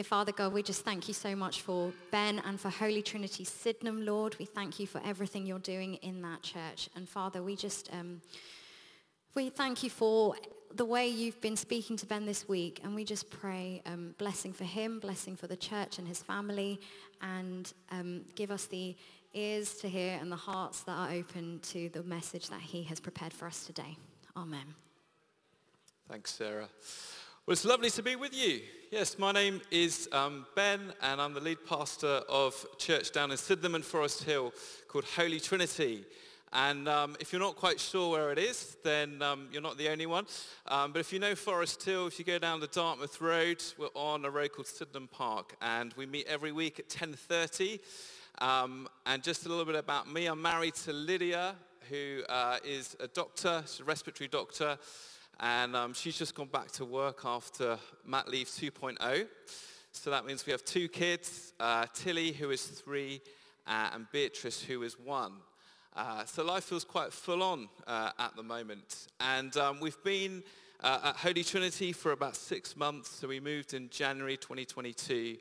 Dear Father God, we just thank you so much for Ben and for Holy Trinity Sydenham, Lord. We thank you for everything you're doing in that church. And Father, we just, um, we thank you for the way you've been speaking to Ben this week. And we just pray um, blessing for him, blessing for the church and his family, and um, give us the ears to hear and the hearts that are open to the message that he has prepared for us today. Amen. Thanks, Sarah. Well, it's lovely to be with you. Yes, my name is um, Ben, and I'm the lead pastor of church down in Sydenham and Forest Hill called Holy Trinity. And um, if you're not quite sure where it is, then um, you're not the only one. Um, but if you know Forest Hill, if you go down the Dartmouth Road, we're on a road called Sydenham Park, and we meet every week at 10.30. Um, and just a little bit about me, I'm married to Lydia, who uh, is a doctor, she's a respiratory doctor, and um, she's just gone back to work after mat leave 2.0. So that means we have two kids, uh, Tilly, who is three, uh, and Beatrice, who is one. Uh, so life feels quite full on uh, at the moment. And um, we've been uh, at Holy Trinity for about six months. So we moved in January 2022.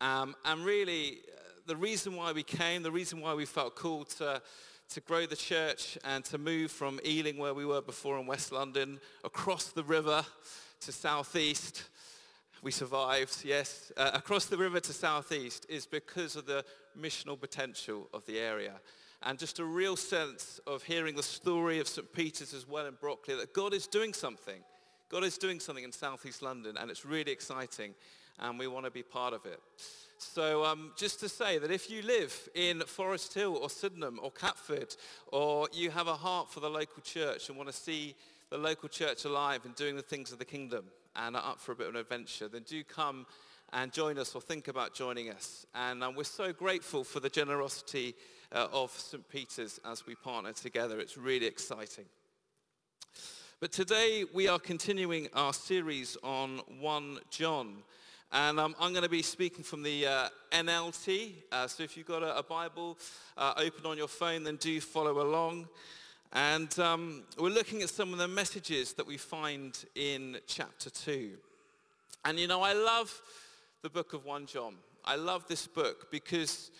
Um, and really, the reason why we came, the reason why we felt called to, to grow the church and to move from Ealing, where we were before in West London, across the river to southeast, we survived, yes, uh, across the river to southeast is because of the missional potential of the area. And just a real sense of hearing the story of St. Peter's as well in Brockley, that God is doing something. God is doing something in southeast London, and it's really exciting, and we want to be part of it. So um, just to say that if you live in Forest Hill or Sydenham or Catford, or you have a heart for the local church and want to see the local church alive and doing the things of the kingdom and are up for a bit of an adventure, then do come and join us or think about joining us. And um, we're so grateful for the generosity uh, of St. Peter's as we partner together. It's really exciting. But today we are continuing our series on 1 John. And um, I'm going to be speaking from the uh, NLT. Uh, so if you've got a, a Bible uh, open on your phone, then do follow along. And um, we're looking at some of the messages that we find in chapter 2. And you know, I love the book of 1 John. I love this book because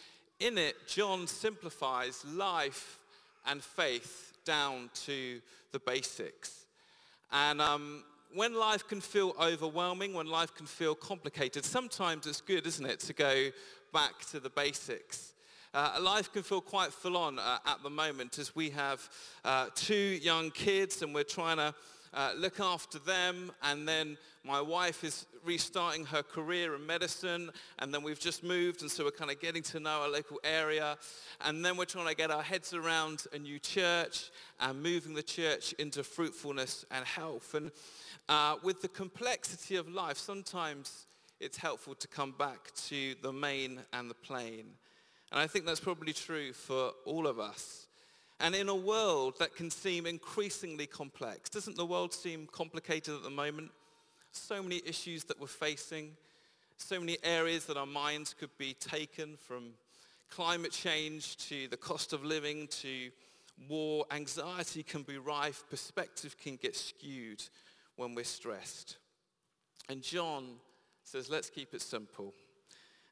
in it, John simplifies life and faith down to the basics. And um, when life can feel overwhelming, when life can feel complicated, sometimes it's good, isn't it, to go back to the basics. Uh, life can feel quite full on uh, at the moment as we have uh, two young kids and we're trying to uh, look after them. And then my wife is restarting her career in medicine. And then we've just moved. And so we're kind of getting to know our local area. And then we're trying to get our heads around a new church and moving the church into fruitfulness and health. And uh, with the complexity of life, sometimes it's helpful to come back to the main and the plain. And I think that's probably true for all of us. And in a world that can seem increasingly complex, doesn't the world seem complicated at the moment? So many issues that we're facing, so many areas that our minds could be taken from climate change to the cost of living to war. Anxiety can be rife, perspective can get skewed when we're stressed. And John says, let's keep it simple.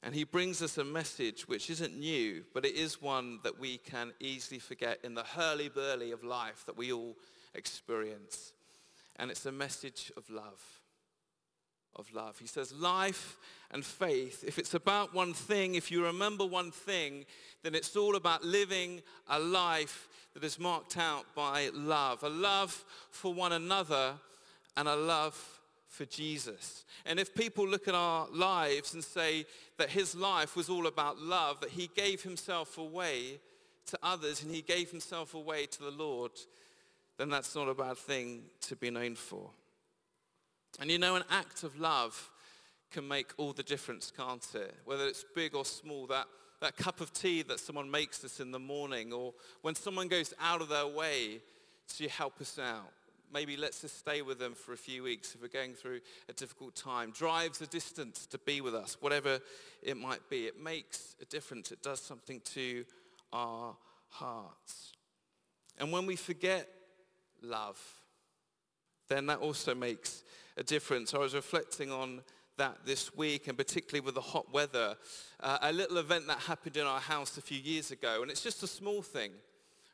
And he brings us a message which isn't new, but it is one that we can easily forget in the hurly-burly of life that we all experience. And it's a message of love. Of love. He says life and faith, if it's about one thing, if you remember one thing, then it's all about living a life that is marked out by love. A love for one another and a love for Jesus. And if people look at our lives and say that his life was all about love, that he gave himself away to others and he gave himself away to the Lord, then that's not a bad thing to be known for. And you know, an act of love can make all the difference, can't it? Whether it's big or small, that, that cup of tea that someone makes us in the morning, or when someone goes out of their way to help us out maybe let's just stay with them for a few weeks if we're going through a difficult time, drives a distance to be with us, whatever it might be. It makes a difference. It does something to our hearts. And when we forget love, then that also makes a difference. I was reflecting on that this week, and particularly with the hot weather. Uh, a little event that happened in our house a few years ago, and it's just a small thing.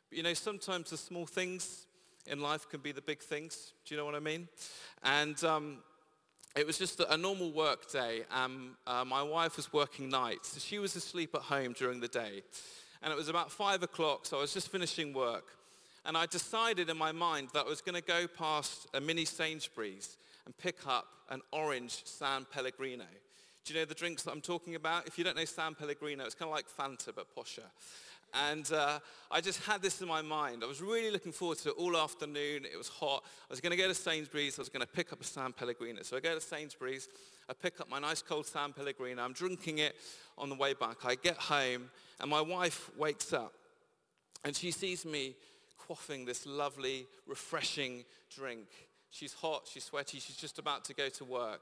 But you know, sometimes the small things in life can be the big things. Do you know what I mean? And um, it was just a normal work day. Um, uh, my wife was working nights. She was asleep at home during the day. And it was about five o'clock, so I was just finishing work. And I decided in my mind that I was going to go past a mini Sainsbury's and pick up an orange San Pellegrino. Do you know the drinks that I'm talking about? If you don't know San Pellegrino, it's kind of like Fanta, but posher. And uh, I just had this in my mind. I was really looking forward to it all afternoon. It was hot. I was going to go to Sainsbury's. I was going to pick up a San Pellegrino. So I go to Sainsbury's. I pick up my nice cold San Pellegrino. I'm drinking it on the way back. I get home and my wife wakes up and she sees me quaffing this lovely, refreshing drink. She's hot, she's sweaty, she's just about to go to work.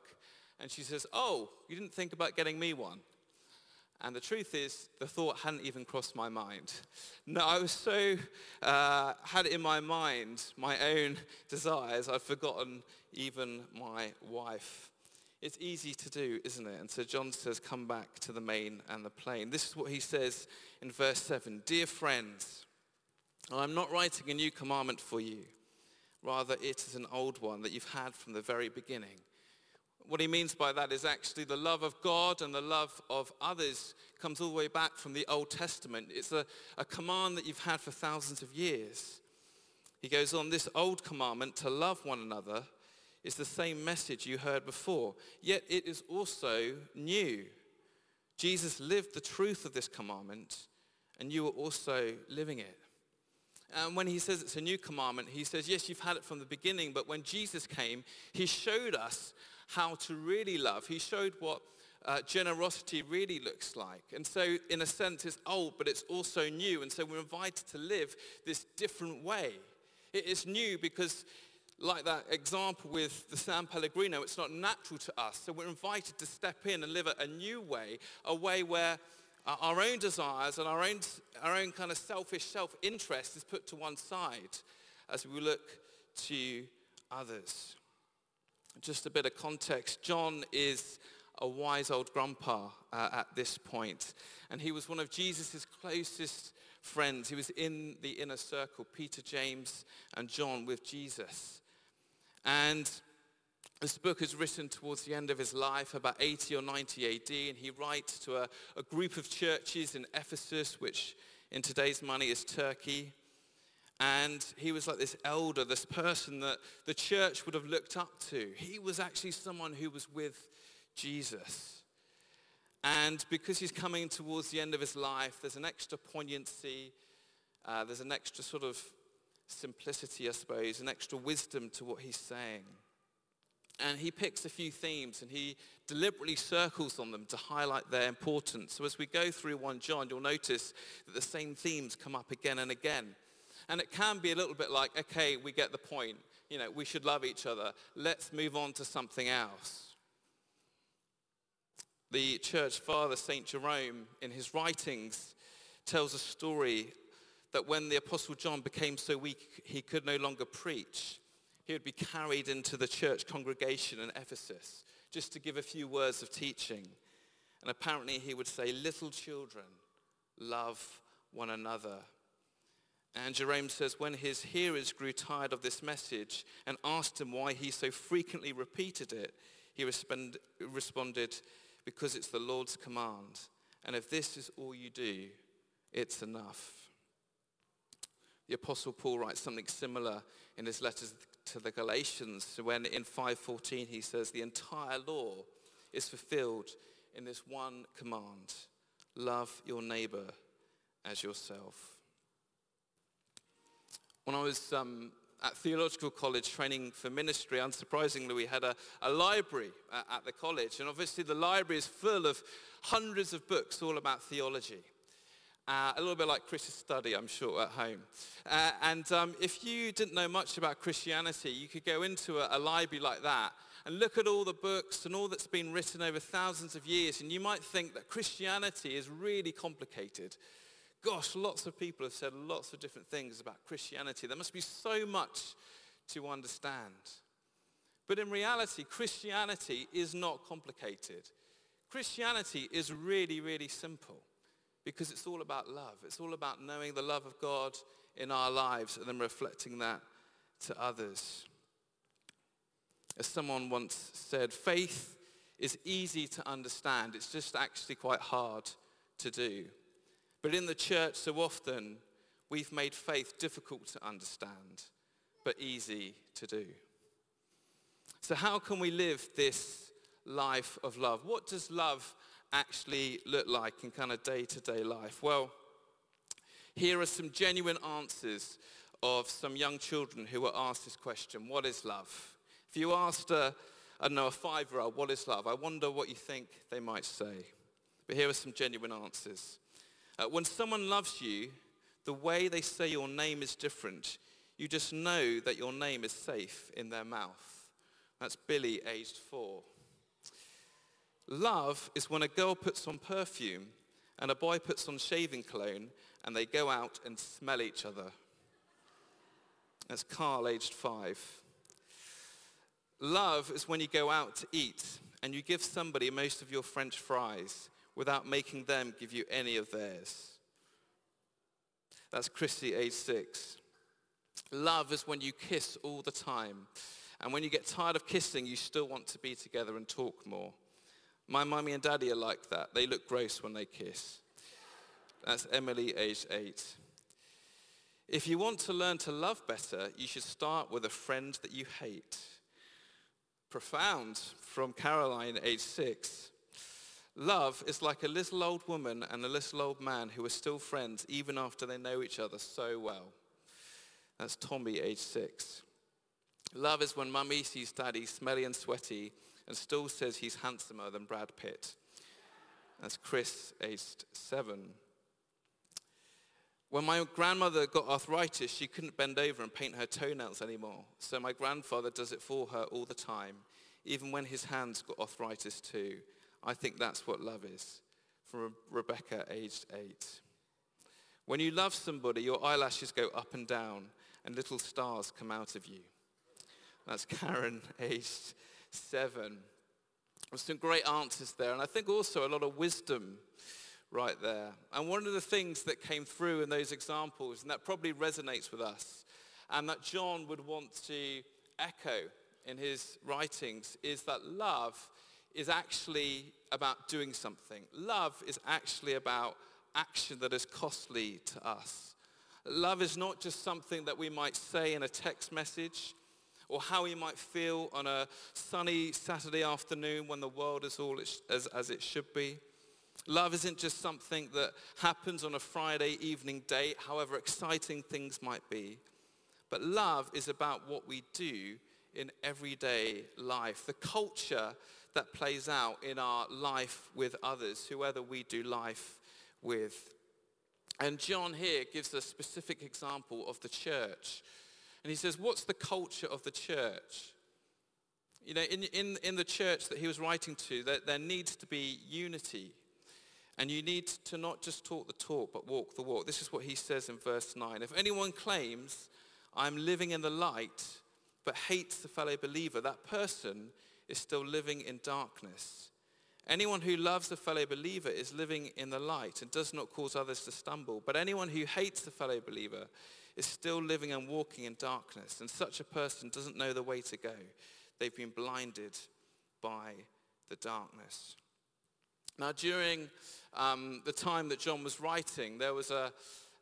And she says, oh, you didn't think about getting me one? And the truth is, the thought hadn't even crossed my mind. No, I was so, uh, had in my mind my own desires, I'd forgotten even my wife. It's easy to do, isn't it? And so John says, come back to the main and the plain. This is what he says in verse 7. Dear friends, I'm not writing a new commandment for you. Rather, it is an old one that you've had from the very beginning. What he means by that is actually the love of God and the love of others comes all the way back from the Old Testament. It's a, a command that you've had for thousands of years. He goes on, this old commandment to love one another is the same message you heard before, yet it is also new. Jesus lived the truth of this commandment, and you are also living it. And when he says it's a new commandment, he says, yes, you've had it from the beginning, but when Jesus came, he showed us how to really love. He showed what uh, generosity really looks like. And so, in a sense, it's old, but it's also new. And so we're invited to live this different way. It is new because, like that example with the San Pellegrino, it's not natural to us. So we're invited to step in and live a new way, a way where our own desires and our own, our own kind of selfish self-interest is put to one side as we look to others. Just a bit of context. John is a wise old grandpa uh, at this point, and he was one of Jesus' closest friends. He was in the inner circle, Peter, James, and John with Jesus. And this book is written towards the end of his life, about 80 or 90 AD, and he writes to a, a group of churches in Ephesus, which in today's money is Turkey. And he was like this elder, this person that the church would have looked up to. He was actually someone who was with Jesus. And because he's coming towards the end of his life, there's an extra poignancy, uh, there's an extra sort of simplicity, I suppose, an extra wisdom to what he's saying and he picks a few themes and he deliberately circles on them to highlight their importance. So as we go through 1 John, you'll notice that the same themes come up again and again. And it can be a little bit like, okay, we get the point. You know, we should love each other. Let's move on to something else. The church father, St. Jerome, in his writings, tells a story that when the Apostle John became so weak he could no longer preach, he would be carried into the church congregation in Ephesus just to give a few words of teaching. And apparently he would say, little children, love one another. And Jerome says, when his hearers grew tired of this message and asked him why he so frequently repeated it, he respond, responded, because it's the Lord's command. And if this is all you do, it's enough. The Apostle Paul writes something similar in his letters to the Galatians when in 5.14 he says the entire law is fulfilled in this one command. Love your neighbor as yourself. When I was um, at theological college training for ministry, unsurprisingly, we had a, a library at, at the college. And obviously the library is full of hundreds of books all about theology. Uh, a little bit like Chris's study, I'm sure, at home. Uh, and um, if you didn't know much about Christianity, you could go into a, a library like that and look at all the books and all that's been written over thousands of years, and you might think that Christianity is really complicated. Gosh, lots of people have said lots of different things about Christianity. There must be so much to understand. But in reality, Christianity is not complicated. Christianity is really, really simple because it's all about love. It's all about knowing the love of God in our lives and then reflecting that to others. As someone once said, faith is easy to understand. It's just actually quite hard to do. But in the church, so often, we've made faith difficult to understand, but easy to do. So how can we live this life of love? What does love actually look like in kind of day-to-day life? Well, here are some genuine answers of some young children who were asked this question, what is love? If you asked a, I don't know, a five-year-old, what is love? I wonder what you think they might say. But here are some genuine answers. Uh, when someone loves you, the way they say your name is different. You just know that your name is safe in their mouth. That's Billy, aged four. Love is when a girl puts on perfume and a boy puts on shaving cologne and they go out and smell each other. That's Carl, aged five. Love is when you go out to eat and you give somebody most of your French fries without making them give you any of theirs. That's Chrissy, age six. Love is when you kiss all the time. And when you get tired of kissing, you still want to be together and talk more. My mummy and daddy are like that. They look gross when they kiss. That's Emily, age eight. If you want to learn to love better, you should start with a friend that you hate. Profound from Caroline, age six. Love is like a little old woman and a little old man who are still friends even after they know each other so well. That's Tommy, age six. Love is when mummy sees daddy smelly and sweaty and still says he's handsomer than Brad Pitt. That's Chris, aged seven. When my grandmother got arthritis, she couldn't bend over and paint her toenails anymore. So my grandfather does it for her all the time, even when his hands got arthritis too. I think that's what love is. From Rebecca, aged eight. When you love somebody, your eyelashes go up and down and little stars come out of you. That's Karen, aged seven. There's some great answers there, and I think also a lot of wisdom right there. And one of the things that came through in those examples, and that probably resonates with us, and that John would want to echo in his writings, is that love is actually about doing something. Love is actually about action that is costly to us. Love is not just something that we might say in a text message or how we might feel on a sunny Saturday afternoon when the world is all as, as it should be. Love isn't just something that happens on a Friday evening date, however exciting things might be. But love is about what we do in everyday life, the culture that plays out in our life with others, whoever we do life with. And John here gives a specific example of the church. And he says, what's the culture of the church? You know, in, in, in the church that he was writing to, there, there needs to be unity. And you need to not just talk the talk, but walk the walk. This is what he says in verse 9. If anyone claims, I'm living in the light, but hates the fellow believer, that person is still living in darkness. Anyone who loves a fellow believer is living in the light and does not cause others to stumble. But anyone who hates the fellow believer is still living and walking in darkness. And such a person doesn't know the way to go. They've been blinded by the darkness. Now, during um, the time that John was writing, there was a,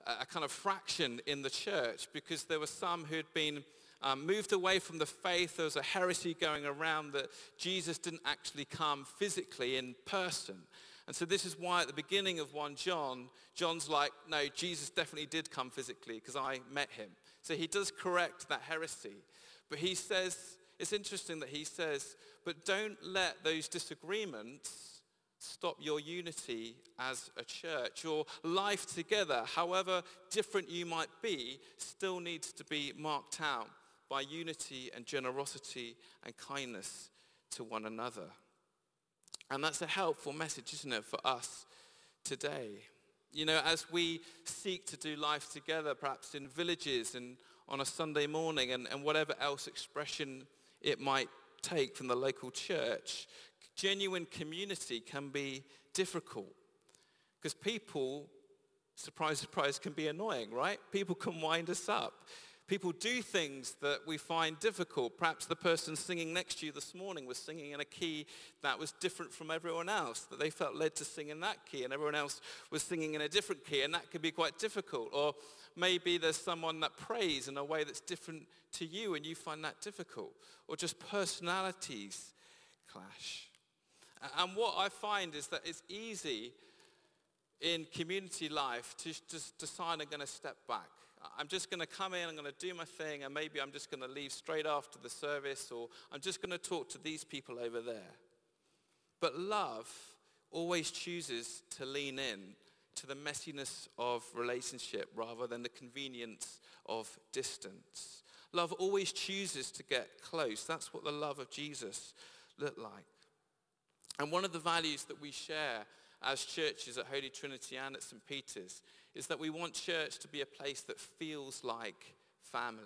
a kind of fraction in the church because there were some who had been um, moved away from the faith. There was a heresy going around that Jesus didn't actually come physically in person. And so this is why at the beginning of 1 John, John's like, no, Jesus definitely did come physically because I met him. So he does correct that heresy. But he says, it's interesting that he says, but don't let those disagreements stop your unity as a church. Your life together, however different you might be, still needs to be marked out by unity and generosity and kindness to one another. And that's a helpful message, isn't it, for us today? You know, as we seek to do life together, perhaps in villages and on a Sunday morning and, and whatever else expression it might take from the local church, genuine community can be difficult. Because people, surprise, surprise, can be annoying, right? People can wind us up. People do things that we find difficult. Perhaps the person singing next to you this morning was singing in a key that was different from everyone else, that they felt led to sing in that key, and everyone else was singing in a different key, and that could be quite difficult. Or maybe there's someone that prays in a way that's different to you, and you find that difficult. Or just personalities clash. And what I find is that it's easy in community life to just decide I'm going to step back. I'm just going to come in, I'm going to do my thing, and maybe I'm just going to leave straight after the service, or I'm just going to talk to these people over there. But love always chooses to lean in to the messiness of relationship rather than the convenience of distance. Love always chooses to get close. That's what the love of Jesus looked like. And one of the values that we share as churches at Holy Trinity and at St. Peter's is that we want church to be a place that feels like family,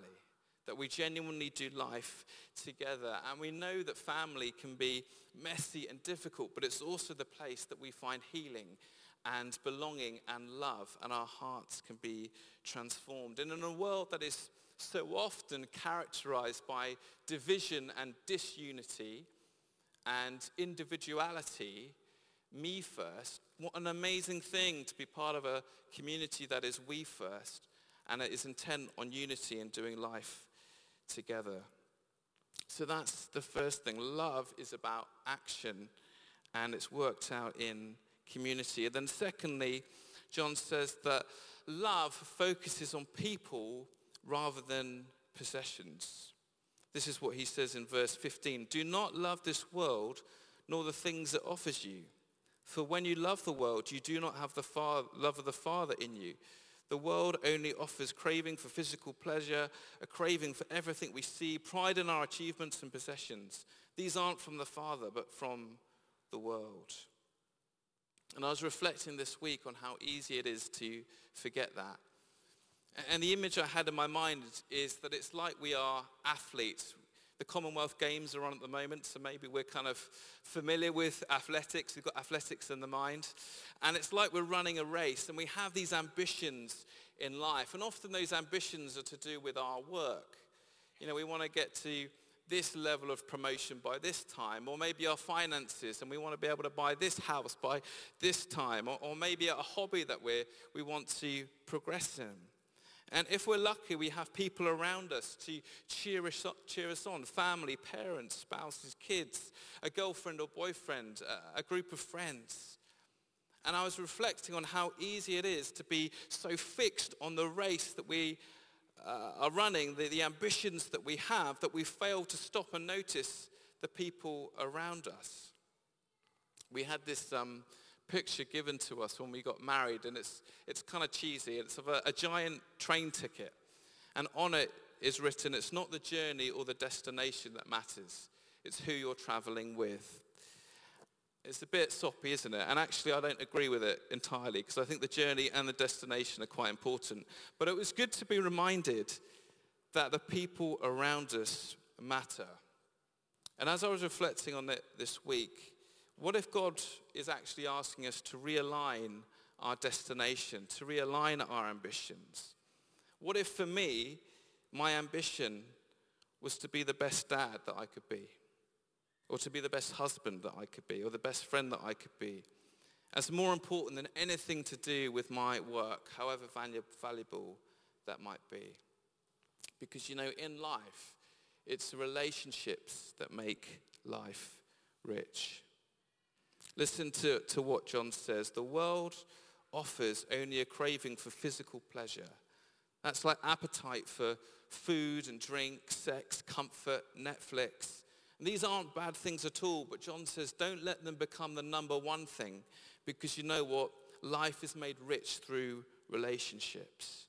that we genuinely do life together. And we know that family can be messy and difficult, but it's also the place that we find healing and belonging and love, and our hearts can be transformed. And in a world that is so often characterized by division and disunity and individuality, me first. What an amazing thing to be part of a community that is we first and it is intent on unity and doing life together. So that's the first thing. Love is about action and it's worked out in community. And then secondly, John says that love focuses on people rather than possessions. This is what he says in verse 15. Do not love this world nor the things it offers you. For when you love the world, you do not have the love of the Father in you. The world only offers craving for physical pleasure, a craving for everything we see, pride in our achievements and possessions. These aren't from the Father, but from the world. And I was reflecting this week on how easy it is to forget that. And the image I had in my mind is that it's like we are athletes. The Commonwealth Games are on at the moment, so maybe we're kind of familiar with athletics. We've got athletics in the mind. And it's like we're running a race and we have these ambitions in life. And often those ambitions are to do with our work. You know, we want to get to this level of promotion by this time, or maybe our finances, and we want to be able to buy this house by this time, or, or maybe a hobby that we we want to progress in. And if we're lucky, we have people around us to cheer us, cheer us on, family, parents, spouses, kids, a girlfriend or boyfriend, a group of friends. And I was reflecting on how easy it is to be so fixed on the race that we uh, are running, the, the ambitions that we have, that we fail to stop and notice the people around us. We had this um, picture given to us when we got married, and it's, it's kind of cheesy. It's of a, a giant train ticket, and on it is written, it's not the journey or the destination that matters, it's who you're traveling with. It's a bit soppy, isn't it? And actually, I don't agree with it entirely because I think the journey and the destination are quite important. But it was good to be reminded that the people around us matter. And as I was reflecting on it this week, what if God is actually asking us to realign our destination, to realign our ambitions? What if for me, my ambition was to be the best dad that I could be, or to be the best husband that I could be, or the best friend that I could be, as more important than anything to do with my work, however valuable that might be? Because, you know, in life, it's relationships that make life rich. Listen to, to what John says. The world offers only a craving for physical pleasure. That's like appetite for food and drink, sex, comfort, Netflix. And these aren't bad things at all, but John says don't let them become the number one thing because you know what? Life is made rich through relationships.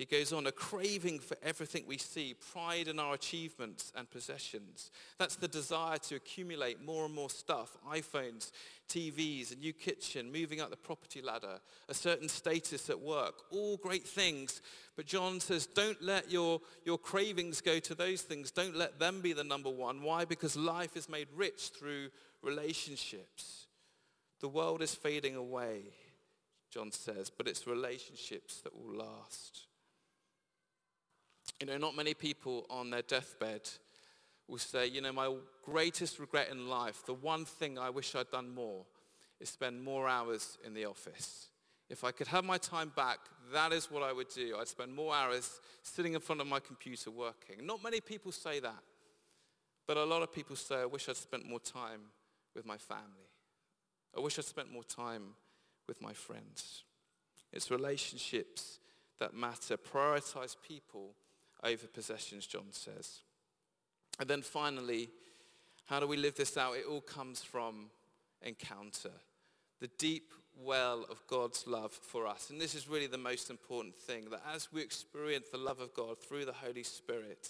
He goes on, a craving for everything we see, pride in our achievements and possessions. That's the desire to accumulate more and more stuff, iPhones, TVs, a new kitchen, moving up the property ladder, a certain status at work, all great things. But John says, don't let your, your cravings go to those things. Don't let them be the number one. Why? Because life is made rich through relationships. The world is fading away, John says, but it's relationships that will last. You know, not many people on their deathbed will say, you know, my greatest regret in life, the one thing I wish I'd done more, is spend more hours in the office. If I could have my time back, that is what I would do. I'd spend more hours sitting in front of my computer working. Not many people say that. But a lot of people say, I wish I'd spent more time with my family. I wish I'd spent more time with my friends. It's relationships that matter. Prioritize people over possessions, John says. And then finally, how do we live this out? It all comes from encounter, the deep well of God's love for us. And this is really the most important thing, that as we experience the love of God through the Holy Spirit,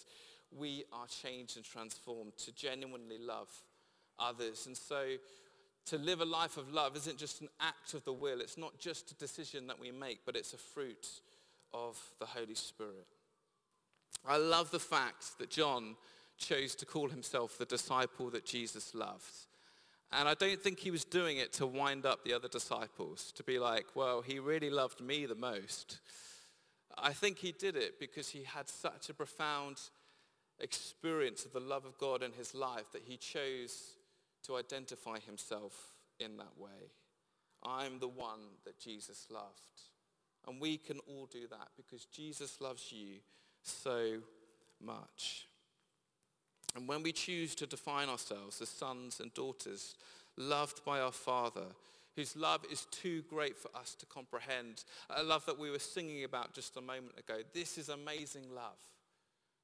we are changed and transformed to genuinely love others. And so to live a life of love isn't just an act of the will. It's not just a decision that we make, but it's a fruit of the Holy Spirit. I love the fact that John chose to call himself the disciple that Jesus loved. And I don't think he was doing it to wind up the other disciples, to be like, well, he really loved me the most. I think he did it because he had such a profound experience of the love of God in his life that he chose to identify himself in that way. I'm the one that Jesus loved. And we can all do that because Jesus loves you so much. And when we choose to define ourselves as sons and daughters, loved by our Father, whose love is too great for us to comprehend, a love that we were singing about just a moment ago, this is amazing love,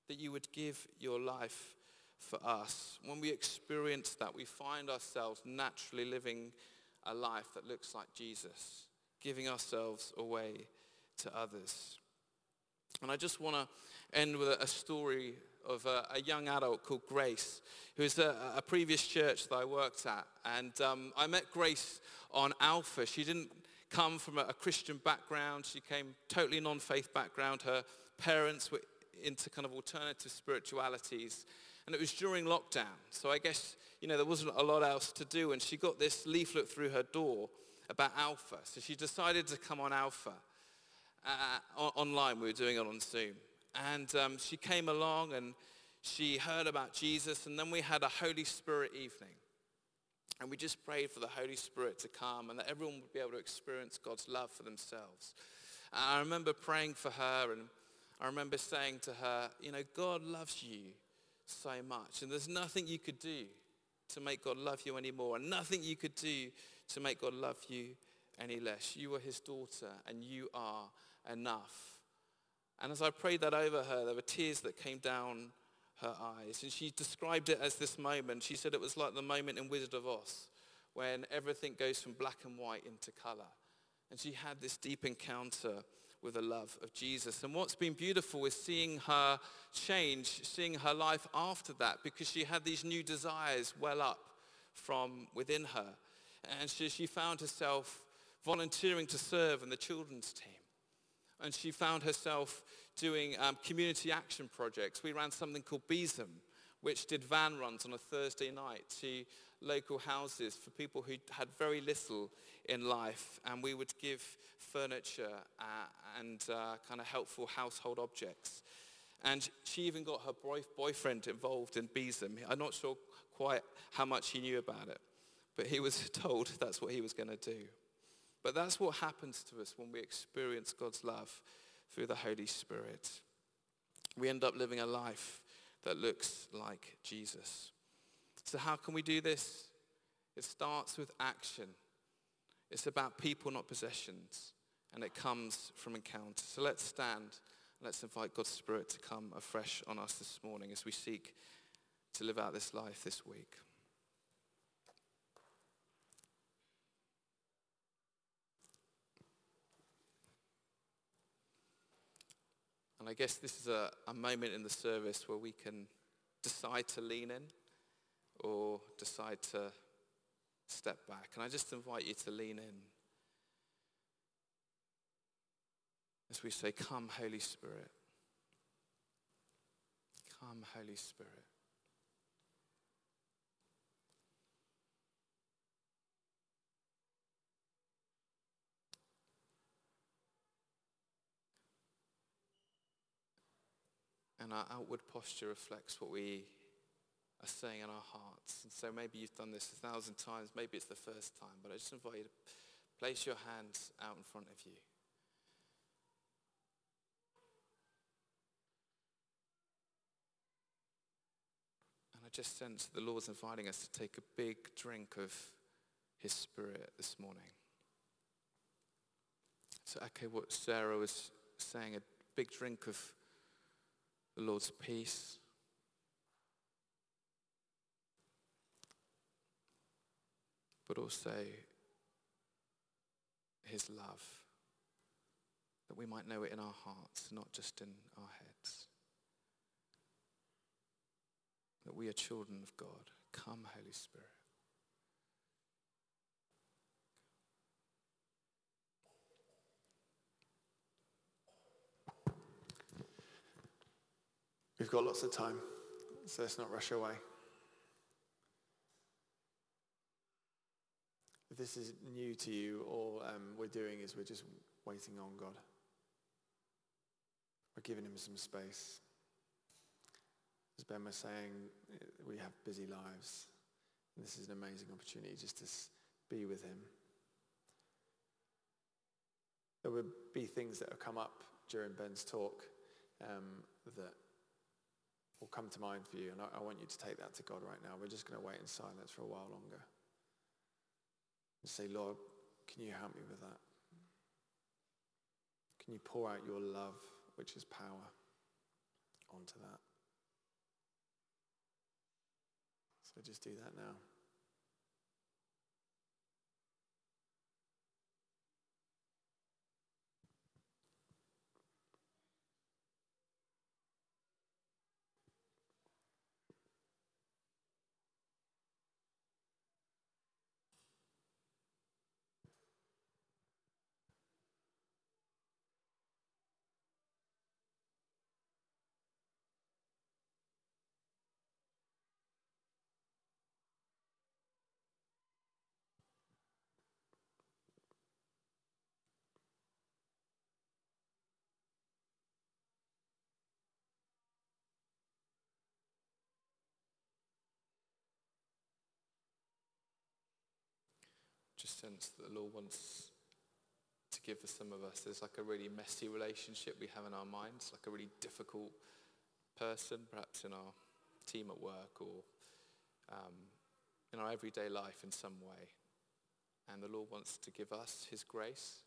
that you would give your life for us. When we experience that, we find ourselves naturally living a life that looks like Jesus, giving ourselves away to others. And I just want to end with a story of a, a, young adult called Grace, who is a, a previous church that I worked at. And um, I met Grace on Alpha. She didn't come from a, a Christian background. She came totally non-faith background. Her parents were into kind of alternative spiritualities. And it was during lockdown. So I guess, you know, there wasn't a lot else to do. And she got this leaflet through her door about Alpha. So she decided to come on Alpha uh, online. We were doing it on Zoom. And um, she came along and she heard about Jesus. And then we had a Holy Spirit evening. And we just prayed for the Holy Spirit to come and that everyone would be able to experience God's love for themselves. And I remember praying for her and I remember saying to her, you know, God loves you so much. And there's nothing you could do to make God love you anymore. And nothing you could do to make God love you any less. You are his daughter and you are enough. And as I prayed that over her, there were tears that came down her eyes. And she described it as this moment. She said it was like the moment in Wizard of Oz when everything goes from black and white into color. And she had this deep encounter with the love of Jesus. And what's been beautiful is seeing her change, seeing her life after that, because she had these new desires well up from within her. And she, she found herself volunteering to serve in the children's team and she found herself doing um, community action projects. We ran something called Besom, which did van runs on a Thursday night to local houses for people who had very little in life. And we would give furniture uh, and uh, kind of helpful household objects. And she even got her boy- boyfriend involved in Besom. I'm not sure quite how much he knew about it, but he was told that's what he was going to do. But that's what happens to us when we experience God's love through the Holy Spirit. We end up living a life that looks like Jesus. So how can we do this? It starts with action. It's about people, not possessions. And it comes from encounter. So let's stand and let's invite God's Spirit to come afresh on us this morning as we seek to live out this life this week. And I guess this is a, a moment in the service where we can decide to lean in or decide to step back. And I just invite you to lean in as we say, Come, Holy Spirit. Come, Holy Spirit. And our outward posture reflects what we are saying in our hearts. And so maybe you've done this a thousand times, maybe it's the first time, but I just invite you to place your hands out in front of you. And I just sense the Lord's inviting us to take a big drink of his spirit this morning. So echo what Sarah was saying, a big drink of the Lord's peace, but also his love, that we might know it in our hearts, not just in our heads. That we are children of God. Come, Holy Spirit. We've got lots of time, so let's not rush away. If this is new to you, all um, we're doing is we're just waiting on God. We're giving him some space. As Ben was saying, we have busy lives. And this is an amazing opportunity just to be with him. There would be things that have come up during Ben's talk um, that will come to mind for you. And I, I want you to take that to God right now. We're just going to wait in silence for a while longer. And say, Lord, can you help me with that? Can you pour out your love, which is power, onto that? So just do that now. Just sense that the Lord wants to give for some of us. There's like a really messy relationship we have in our minds, like a really difficult person, perhaps in our team at work or um, in our everyday life in some way. And the Lord wants to give us his grace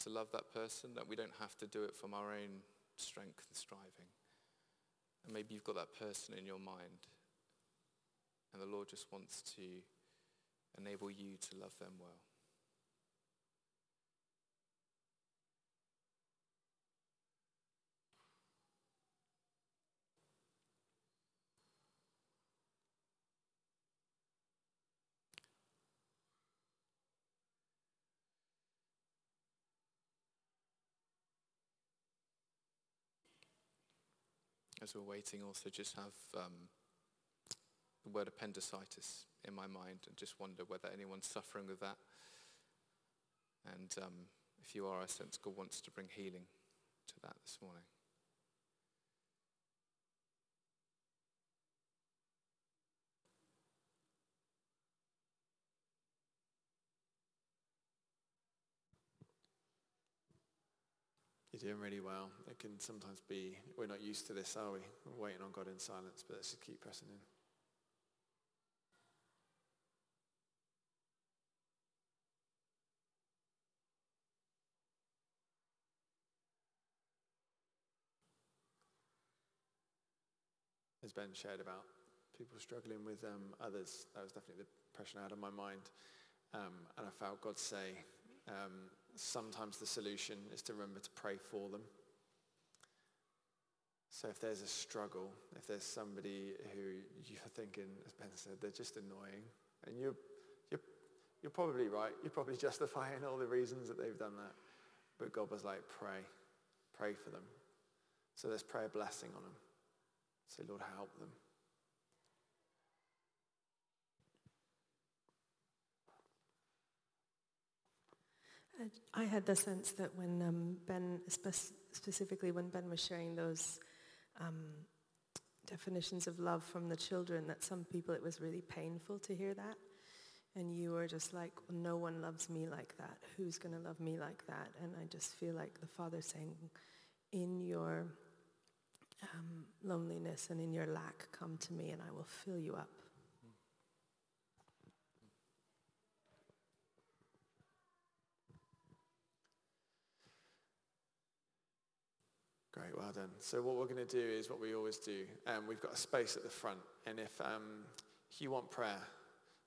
to love that person, that we don't have to do it from our own strength and striving. And maybe you've got that person in your mind. And the Lord just wants to enable you to love them well. As we're waiting, also just have um, the word appendicitis in my mind and just wonder whether anyone's suffering with that. And um, if you are, I sense God wants to bring healing to that this morning. You're doing really well. It can sometimes be, we're not used to this, are we? We're waiting on God in silence, but let's just keep pressing in. Ben shared about people struggling with um, others, that was definitely the impression I had on my mind. Um, and I felt God say, um, sometimes the solution is to remember to pray for them. So if there's a struggle, if there's somebody who you're thinking, as Ben said, they're just annoying, and you're, you're, you're probably right, you're probably justifying all the reasons that they've done that. But God was like, pray, pray for them. So let's pray a blessing on them. Say, Lord, help them. I had the sense that when um, Ben, spe- specifically when Ben was sharing those um, definitions of love from the children, that some people it was really painful to hear that. And you were just like, no one loves me like that. Who's going to love me like that? And I just feel like the Father saying, in your um, loneliness and in your lack, come to me and I will fill you up. Great, well done. So what we're going to do is what we always do. Um, we've got a space at the front. And if um, you want prayer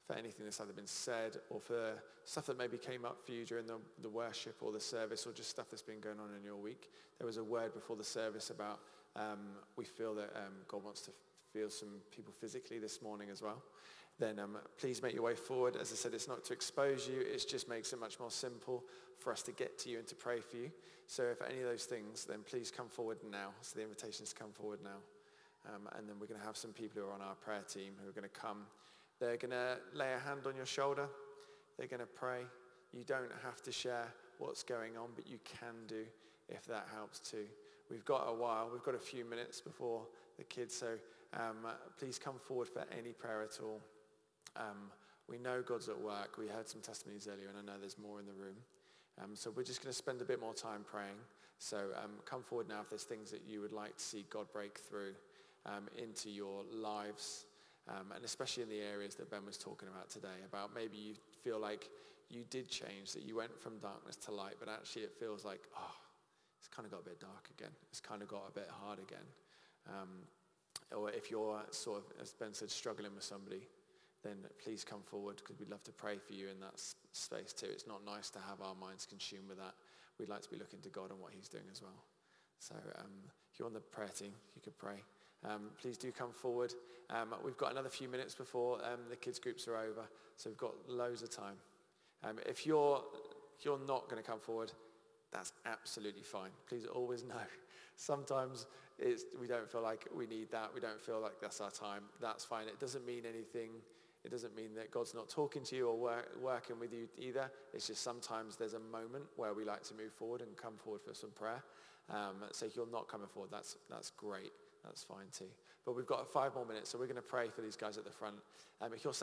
for anything that's either been said or for stuff that maybe came up for you during the, the worship or the service or just stuff that's been going on in your week, there was a word before the service about um, we feel that um, God wants to feel some people physically this morning as well then um, please make your way forward. As I said, it's not to expose you. It just makes it much more simple for us to get to you and to pray for you. So if any of those things, then please come forward now. So the invitation is to come forward now. Um, and then we're going to have some people who are on our prayer team who are going to come. They're going to lay a hand on your shoulder. They're going to pray. You don't have to share what's going on, but you can do if that helps too. We've got a while. We've got a few minutes before the kids. So um, please come forward for any prayer at all. Um, we know God's at work. We heard some testimonies earlier, and I know there's more in the room. Um, so we're just going to spend a bit more time praying. So um, come forward now if there's things that you would like to see God break through um, into your lives, um, and especially in the areas that Ben was talking about today, about maybe you feel like you did change, that you went from darkness to light, but actually it feels like, oh, it's kind of got a bit dark again. It's kind of got a bit hard again. Um, or if you're sort of, as Ben said, struggling with somebody, then please come forward because we'd love to pray for you in that space too. It's not nice to have our minds consumed with that. We'd like to be looking to God and what he's doing as well. So um, if you're on the prayer team, you could pray. Um, please do come forward. Um, we've got another few minutes before um, the kids groups are over, so we've got loads of time. Um, if you're if you're not going to come forward, that's absolutely fine. Please always know. Sometimes we don't feel like we need that. We don't feel like that's our time. That's fine. It doesn't mean anything it doesn't mean that God's not talking to you or work, working with you either. It's just sometimes there's a moment where we like to move forward and come forward for some prayer. Um, so if you're not coming forward, that's, that's great. That's fine too. But we've got five more minutes, so we're going to pray for these guys at the front. Um, if you're